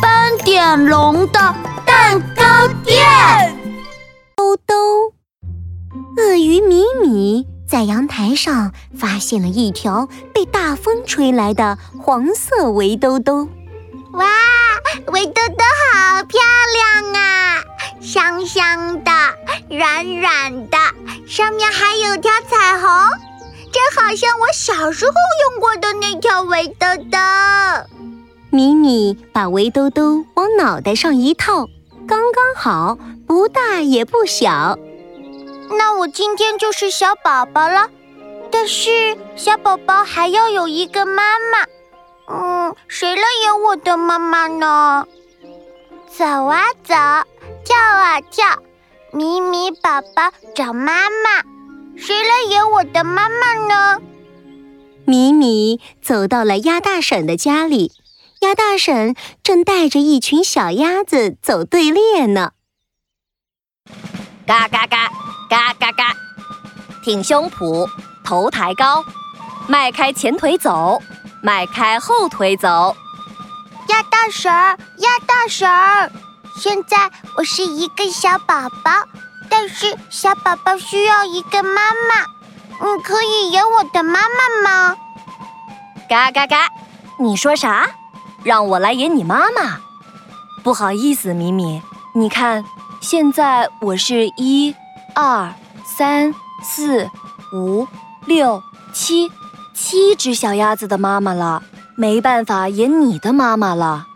斑点龙的蛋糕店。兜兜，鳄鱼米米在阳台上发现了一条被大风吹来的黄色围兜兜。哇，围兜兜好漂亮啊！香香的，软软的，上面还有条彩虹，这好像我小时候用过的那条围兜兜。米米把围兜兜往脑袋上一套，刚刚好，不大也不小。那我今天就是小宝宝了，但是小宝宝还要有一个妈妈。嗯，谁来演我的妈妈呢？走啊走，跳啊跳，米米宝宝找妈妈，谁来演我的妈妈呢？米米走到了鸭大婶的家里，鸭大婶正带着一群小鸭子走队列呢。嘎嘎嘎，嘎嘎嘎，挺胸脯，头抬高，迈开前腿走。迈开后腿走，鸭大婶儿，鸭大婶儿，现在我是一个小宝宝，但是小宝宝需要一个妈妈，你可以演我的妈妈吗？嘎嘎嘎，你说啥？让我来演你妈妈？不好意思，米米，你看，现在我是一、二、三、四、五、六、七。七只小鸭子的妈妈了，没办法演你的妈妈了。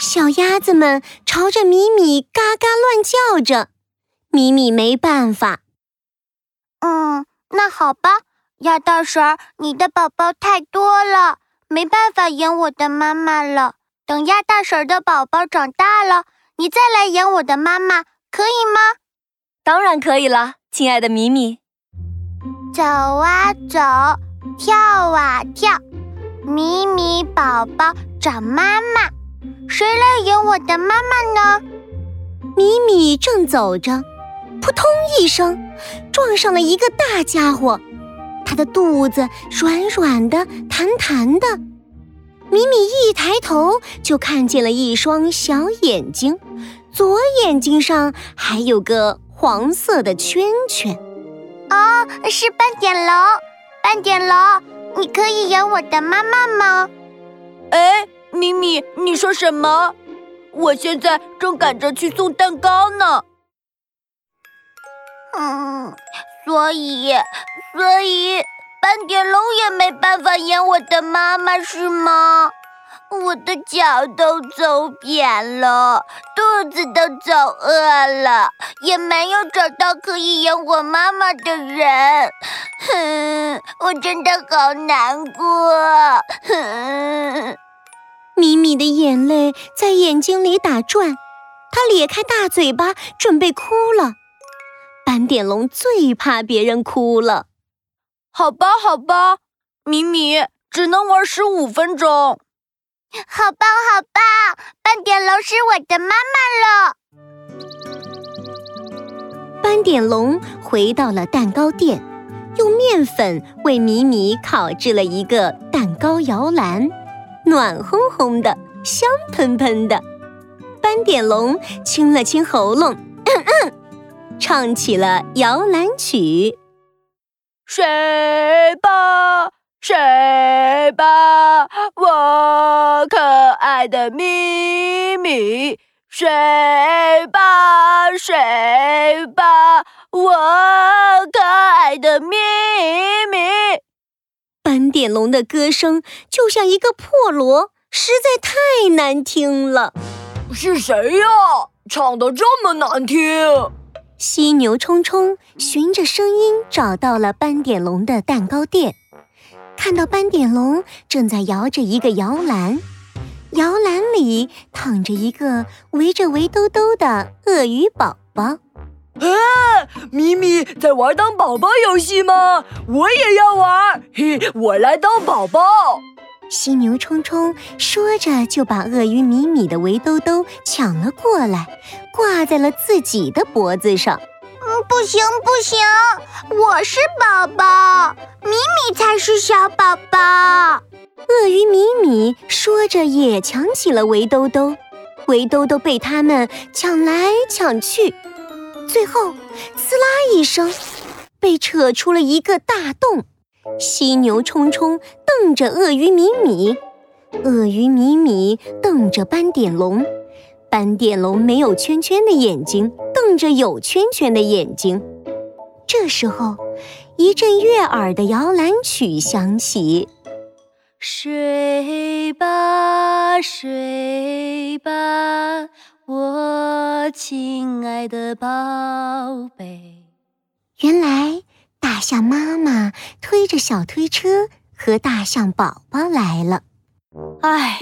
小鸭子们朝着米米嘎嘎乱叫着，米米没办法。嗯，那好吧，鸭大婶儿，你的宝宝太多了，没办法演我的妈妈了。等鸭大婶儿的宝宝长大了，你再来演我的妈妈，可以吗？当然可以了，亲爱的米米。走啊走，跳啊跳，米米宝宝找妈妈，谁来演我的妈妈呢？米米正走着，扑通一声，撞上了一个大家伙，他的肚子软软的、弹弹的。米米一抬头，就看见了一双小眼睛，左眼睛上还有个黄色的圈圈。哦，是斑点龙，斑点龙，你可以演我的妈妈吗？哎，米米，你说什么？我现在正赶着去送蛋糕呢。嗯，所以，所以斑点龙也没办法演我的妈妈，是吗？我的脚都走扁了，肚子都走饿了，也没有找到可以演我妈妈的人。哼，我真的好难过。哼，米米的眼泪在眼睛里打转，他咧开大嘴巴准备哭了。斑点龙最怕别人哭了。好吧，好吧，米米只能玩十五分钟。好棒，好棒！斑点龙是我的妈妈了。斑点龙回到了蛋糕店，用面粉为米米烤制了一个蛋糕摇篮，暖烘烘的，香喷喷的。斑点龙清了清喉咙，嗯嗯，唱起了摇篮曲：睡吧。睡吧，我可爱的咪咪。睡吧，睡吧，我可爱的咪咪。斑点龙的歌声就像一个破锣，实在太难听了。是谁呀？唱的这么难听？犀牛冲冲循着声音找到了斑点龙的蛋糕店。看到斑点龙正在摇着一个摇篮，摇篮里躺着一个围着围兜兜的鳄鱼宝宝。啊，咪咪在玩当宝宝游戏吗？我也要玩，嘿，我来当宝宝。犀牛冲冲说着，就把鳄鱼米米的围兜兜抢了过来，挂在了自己的脖子上。嗯，不行不行，我是宝宝，米米才是小宝宝。鳄鳄鱼米米说着也抢起了围兜兜，围兜兜被他们抢来抢去，最后呲啦一声，被扯出了一个大洞。犀牛冲冲瞪着鳄鱼米米，鳄鱼米米瞪着斑点龙，斑点龙没有圈圈的眼睛瞪着有圈圈的眼睛。这时候，一阵悦耳的摇篮曲响起。睡吧，睡吧，我亲爱的宝贝。原来，大象妈妈推着小推车和大象宝宝来了。唉，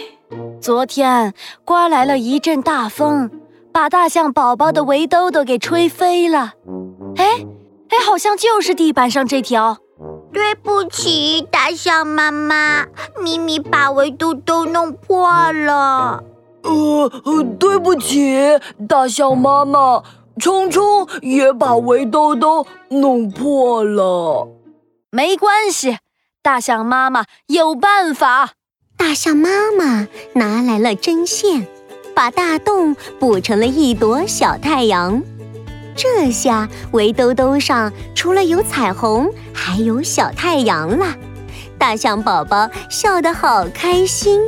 昨天刮来了一阵大风，把大象宝宝的围兜兜给吹飞了。哎，哎，好像就是地板上这条。对不起，大象妈妈，咪咪把围兜兜弄破了。呃呃，对不起，大象妈妈，冲冲也把围兜兜弄破了。没关系，大象妈妈有办法。大象妈妈拿来了针线，把大洞补成了一朵小太阳。这下围兜兜上除了有彩虹，还有小太阳了。大象宝宝笑得好开心。